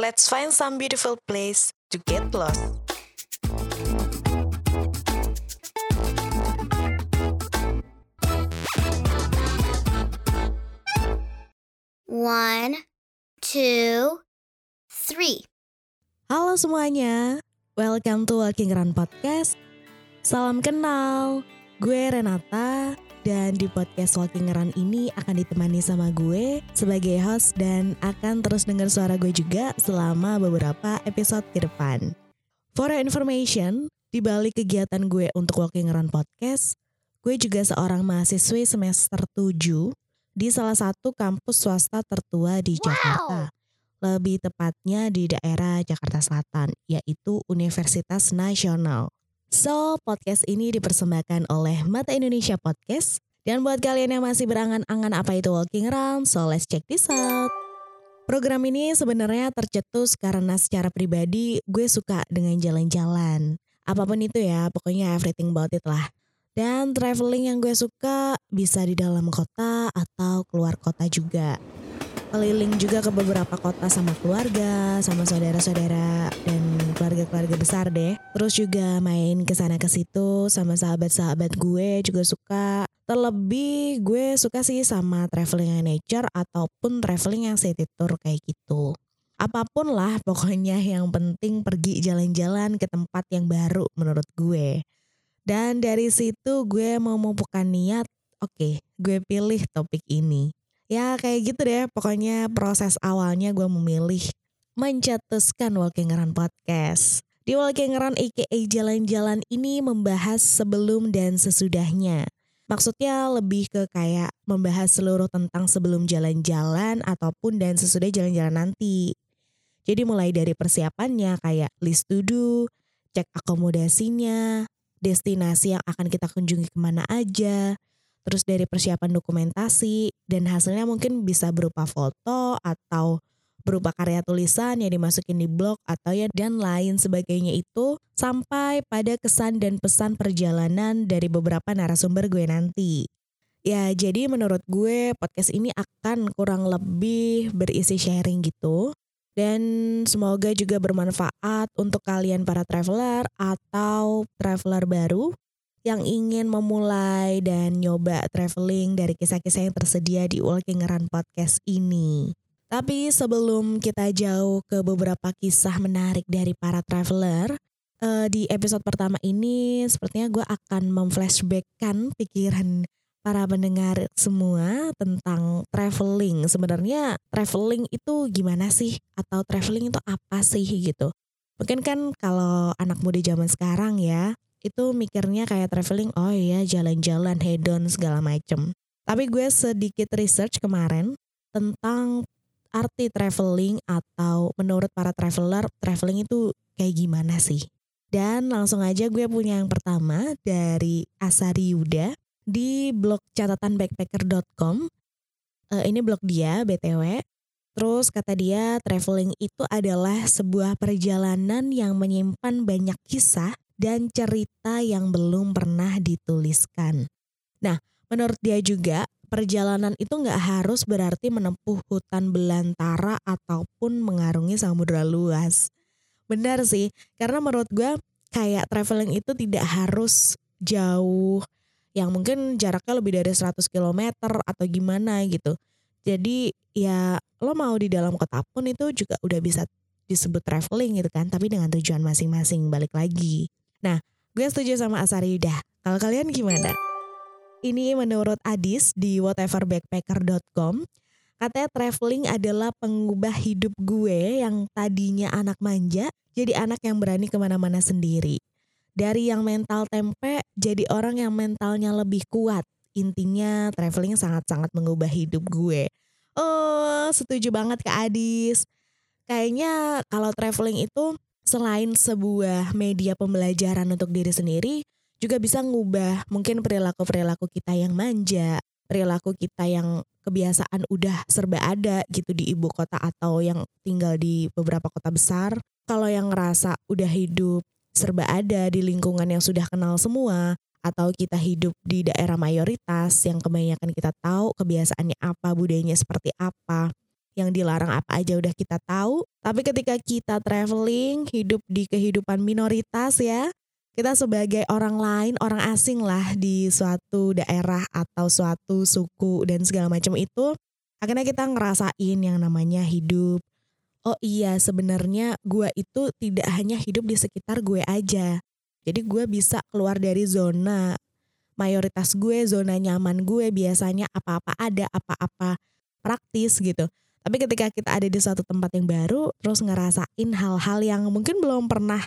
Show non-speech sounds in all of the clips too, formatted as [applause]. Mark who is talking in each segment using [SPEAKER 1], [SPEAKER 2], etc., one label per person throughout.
[SPEAKER 1] Let's find some beautiful place to get lost.
[SPEAKER 2] One, two, three.
[SPEAKER 3] Halo semuanya, welcome to Walking Run Podcast. Salam kenal, gue Renata dan di podcast Walking Run ini akan ditemani sama gue sebagai host dan akan terus dengar suara gue juga selama beberapa episode ke depan. For your information, di balik kegiatan gue untuk Walking Run Podcast, gue juga seorang mahasiswi semester 7 di salah satu kampus swasta tertua di Jakarta lebih tepatnya di daerah Jakarta Selatan, yaitu Universitas Nasional. So, podcast ini dipersembahkan oleh Mata Indonesia Podcast. Dan buat kalian yang masih berangan-angan apa itu walking around, so let's check this out. Program ini sebenarnya tercetus karena secara pribadi gue suka dengan jalan-jalan. Apa pun itu ya, pokoknya everything about it lah. Dan traveling yang gue suka bisa di dalam kota atau keluar kota juga keliling juga ke beberapa kota sama keluarga, sama saudara-saudara dan keluarga-keluarga besar deh. Terus juga main ke sana ke situ sama sahabat-sahabat gue juga suka. Terlebih gue suka sih sama traveling yang nature ataupun traveling yang city tour kayak gitu. Apa pun lah pokoknya yang penting pergi jalan-jalan ke tempat yang baru menurut gue. Dan dari situ gue mau memupukkan niat, oke okay, gue pilih topik ini ya kayak gitu deh pokoknya proses awalnya gue memilih mencetuskan Walking Run Podcast. Di Walking Run aka jalan-jalan ini membahas sebelum dan sesudahnya. Maksudnya lebih ke kayak membahas seluruh tentang sebelum jalan-jalan ataupun dan sesudah jalan-jalan nanti. Jadi mulai dari persiapannya kayak list to do, cek akomodasinya, destinasi yang akan kita kunjungi ke mana aja, terus dari persiapan dokumentasi dan hasilnya mungkin bisa berupa foto atau berupa karya tulisan yang dimasukin di blog atau ya dan lain sebagainya itu sampai pada kesan dan pesan perjalanan dari beberapa narasumber gue nanti. Ya jadi menurut gue podcast ini akan kurang lebih berisi sharing gitu dan semoga juga bermanfaat untuk kalian para traveler atau traveler baru yang ingin memulai dan nyoba traveling dari kisah-kisah yang tersedia di Walking Run Podcast ini. Tapi sebelum kita jauh ke beberapa kisah menarik dari para traveler, uh, di episode pertama ini sepertinya gue akan memflashbackkan pikiran para pendengar semua tentang traveling. Sebenarnya traveling itu gimana sih? Atau traveling itu apa sih gitu? Mungkin kan kalau anak muda zaman sekarang ya, itu mikirnya kayak traveling oh iya jalan-jalan hedon segala macem. Tapi gue sedikit research kemarin tentang arti traveling atau menurut para traveler traveling itu kayak gimana sih? Dan langsung aja gue punya yang pertama dari Asari Yuda di blog catatan backpacker.com uh, ini blog dia BTW Terus kata dia traveling itu adalah sebuah perjalanan yang menyimpan banyak kisah dan cerita yang belum pernah dituliskan. Nah, menurut dia juga perjalanan itu nggak harus berarti menempuh hutan belantara ataupun mengarungi samudera luas. Benar sih, karena menurut gue kayak traveling itu tidak harus jauh yang mungkin jaraknya lebih dari 100 km atau gimana gitu. Jadi ya lo mau di dalam kota pun itu juga udah bisa disebut traveling gitu kan, tapi dengan tujuan masing-masing balik lagi. Nah, gue setuju sama Asari Yuda. Kalau kalian gimana? Ini menurut Adis di whateverbackpacker.com. Katanya traveling adalah pengubah hidup gue yang tadinya anak manja jadi anak yang berani ke mana-mana sendiri. Dari yang mental tempe jadi orang yang mentalnya lebih kuat. Intinya traveling sangat-sangat mengubah hidup gue. Oh, setuju banget Kak Adis. Kayaknya kalau traveling itu selain sebuah media pembelajaran untuk diri sendiri, juga bisa ngubah mungkin perilaku-perilaku kita yang manja, perilaku kita yang kebiasaan udah serba ada gitu di ibu kota atau yang tinggal di beberapa kota besar. Kalau yang ngerasa udah hidup serba ada di lingkungan yang sudah kenal semua, atau kita hidup di daerah mayoritas yang kebanyakan kita tahu kebiasaannya apa, budayanya seperti apa, yang dilarang apa aja udah kita tahu. Tapi ketika kita traveling, hidup di kehidupan minoritas ya, kita sebagai orang lain, orang asing lah di suatu daerah atau suatu suku dan segala macam itu, akhirnya kita ngerasain yang namanya hidup. Oh iya, sebenarnya gue itu tidak hanya hidup di sekitar gue aja. Jadi gue bisa keluar dari zona mayoritas gue, zona nyaman gue biasanya apa-apa ada, apa-apa praktis gitu. Tapi ketika kita ada di suatu tempat yang baru, terus ngerasain hal-hal yang mungkin belum pernah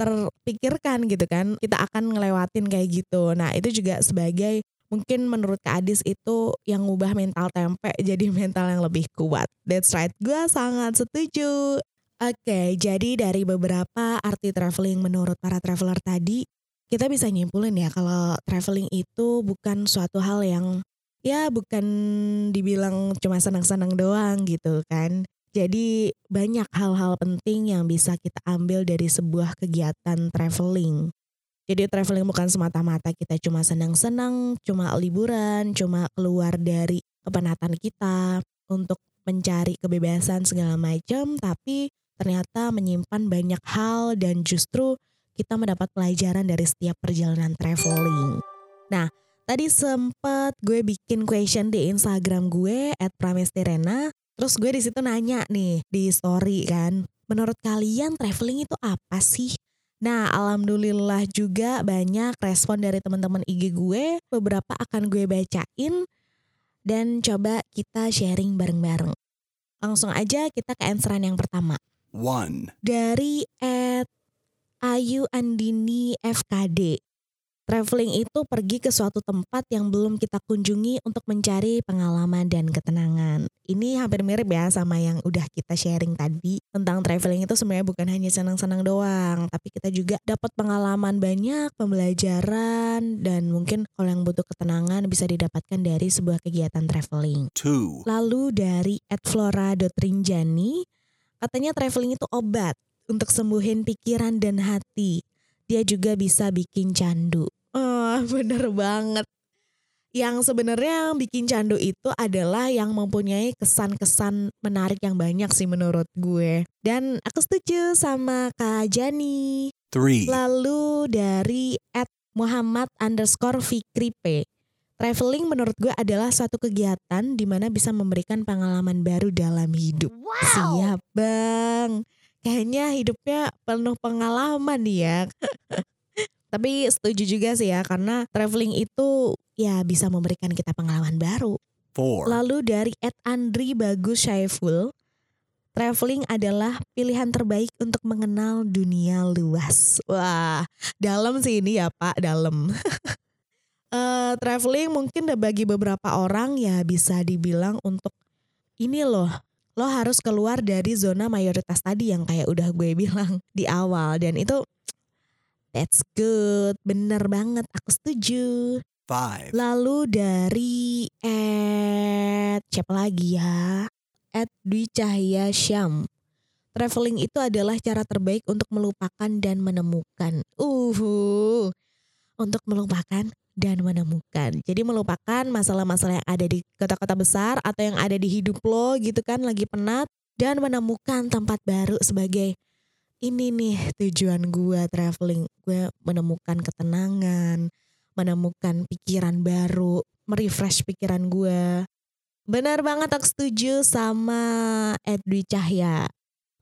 [SPEAKER 3] terpikirkan gitu kan, kita akan ngelewatin kayak gitu. Nah itu juga sebagai mungkin menurut Kak Adis itu yang ngubah mental tempe [laughs] jadi mental yang lebih kuat. That's right, gue sangat setuju. Oke, jadi dari beberapa arti traveling menurut para traveler tadi, kita bisa nyimpulin ya kalau traveling itu bukan suatu hal yang ya bukan dibilang cuma senang-senang doang gitu kan. Jadi banyak hal-hal penting yang bisa kita ambil dari sebuah kegiatan traveling. Jadi traveling bukan semata-mata kita cuma senang-senang, cuma liburan, cuma keluar dari kepenatan kita untuk mencari kebebasan segala macam, tapi ternyata menyimpan banyak hal dan justru kita mendapat pelajaran dari setiap perjalanan traveling. Nah, tadi sempet gue bikin question di Instagram gue at Pramestirena. Terus gue di situ nanya nih di story kan, menurut kalian traveling itu apa sih? Nah, alhamdulillah juga banyak respon dari teman-teman IG gue. Beberapa akan gue bacain dan coba kita sharing bareng-bareng. Langsung aja kita ke answeran yang pertama.
[SPEAKER 4] One.
[SPEAKER 3] Dari at Ayu Andini FKD. Traveling itu pergi ke suatu tempat yang belum kita kunjungi untuk mencari pengalaman dan ketenangan. Ini hampir mirip ya sama yang udah kita sharing tadi tentang traveling itu sebenarnya bukan hanya senang-senang doang, tapi kita juga dapat pengalaman banyak, pembelajaran dan mungkin kalau yang butuh ketenangan bisa didapatkan dari sebuah kegiatan traveling.
[SPEAKER 4] Two.
[SPEAKER 3] Lalu dari @flora.rinjani katanya traveling itu obat untuk sembuhin pikiran dan hati. Dia juga bisa bikin candu. Oh, [laughs] bener banget. Yang sebenarnya yang bikin candu itu adalah yang mempunyai kesan-kesan menarik yang banyak sih menurut gue. Dan aku setuju sama Kak Jani.
[SPEAKER 4] Three.
[SPEAKER 3] Lalu dari at Muhammad underscore Fikri P. Traveling menurut gue adalah suatu kegiatan di mana bisa memberikan pengalaman baru dalam hidup.
[SPEAKER 2] Wow.
[SPEAKER 3] Siap bang. Kayaknya hidupnya penuh pengalaman nih ya. [laughs] Tapi setuju juga sih ya karena traveling itu ya bisa memberikan kita pengalaman baru.
[SPEAKER 4] Four.
[SPEAKER 3] Lalu dari Ed Andri Bagus Syaiful, traveling adalah pilihan terbaik untuk mengenal dunia luas. Wah, dalam sih ini ya Pak, dalam. [laughs] Eh, traveling mungkin bagi beberapa orang ya bisa dibilang untuk ini loh, lo harus keluar dari zona mayoritas tadi yang kayak udah gue bilang di awal dan itu that's good, bener banget, aku setuju.
[SPEAKER 4] Five.
[SPEAKER 3] Lalu dari at siapa lagi ya? At Dwi Cahya Syam. Traveling itu adalah cara terbaik untuk melupakan dan menemukan. Uh, untuk melupakan dan menemukan. Jadi melupakan masalah-masalah yang ada di kota-kota besar atau yang ada di hidup lo gitu kan lagi penat dan menemukan tempat baru sebagai ini nih tujuan gue traveling. Gue menemukan ketenangan, menemukan pikiran baru, merefresh pikiran gue. Benar banget aku setuju sama Edwi Cahya.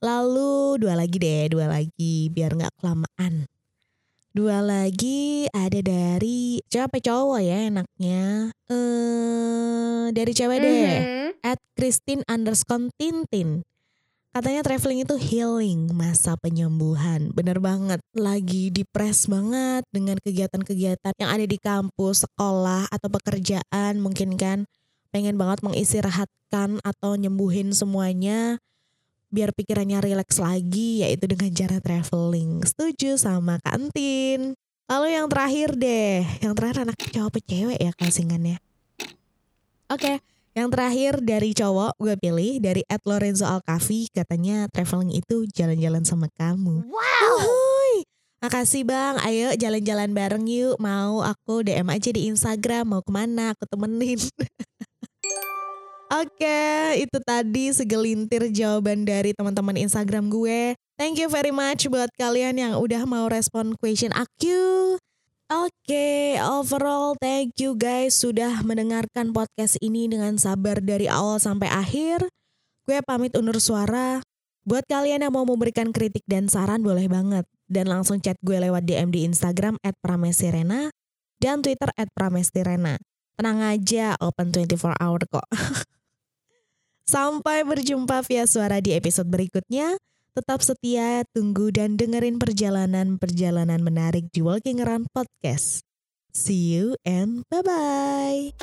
[SPEAKER 3] Lalu dua lagi deh, dua lagi biar nggak kelamaan. Dua lagi ada dari cewek cowok ya enaknya. Eh dari cewek deh.
[SPEAKER 2] Mhm.
[SPEAKER 3] At Christine underscore Tintin. Katanya traveling itu healing, masa penyembuhan. Bener banget. Lagi depres banget dengan kegiatan-kegiatan yang ada di kampus, sekolah, atau pekerjaan mungkin kan. Pengen banget mengistirahatkan atau nyembuhin semuanya biar pikirannya rileks lagi yaitu dengan cara traveling. Setuju sama kantin. Lalu yang terakhir deh, yang terakhir anak cowok apa cewek ya closingannya. Oke, yang terakhir dari cowok gue pilih dari Ed Lorenzo Alcavi katanya traveling itu jalan-jalan sama kamu.
[SPEAKER 2] Wow.
[SPEAKER 3] Uhuy. Makasih bang, ayo jalan-jalan bareng yuk. Mau aku DM aja di Instagram, mau ke mana aku temenin. [laughs] Oke, itu tadi segelintir jawaban dari teman-teman Instagram gue. Thank you very much buat kalian yang udah mau respon question aku. Oke, overall thank you guys sudah mendengarkan podcast ini dengan sabar dari awal sampai akhir. Gue pamit undur suara. Buat kalian yang mau memberikan kritik dan saran boleh banget. Dan langsung chat gue lewat DM di Instagram at Pramesirena dan Twitter at Pramestirena. Tenang aja, open 24 hour kok. [laughs] Sampai berjumpa via suara di episode berikutnya. Tetap setia, tunggu dan dengerin perjalanan-perjalanan menarik di Walking Around Podcast. See you and bye-bye.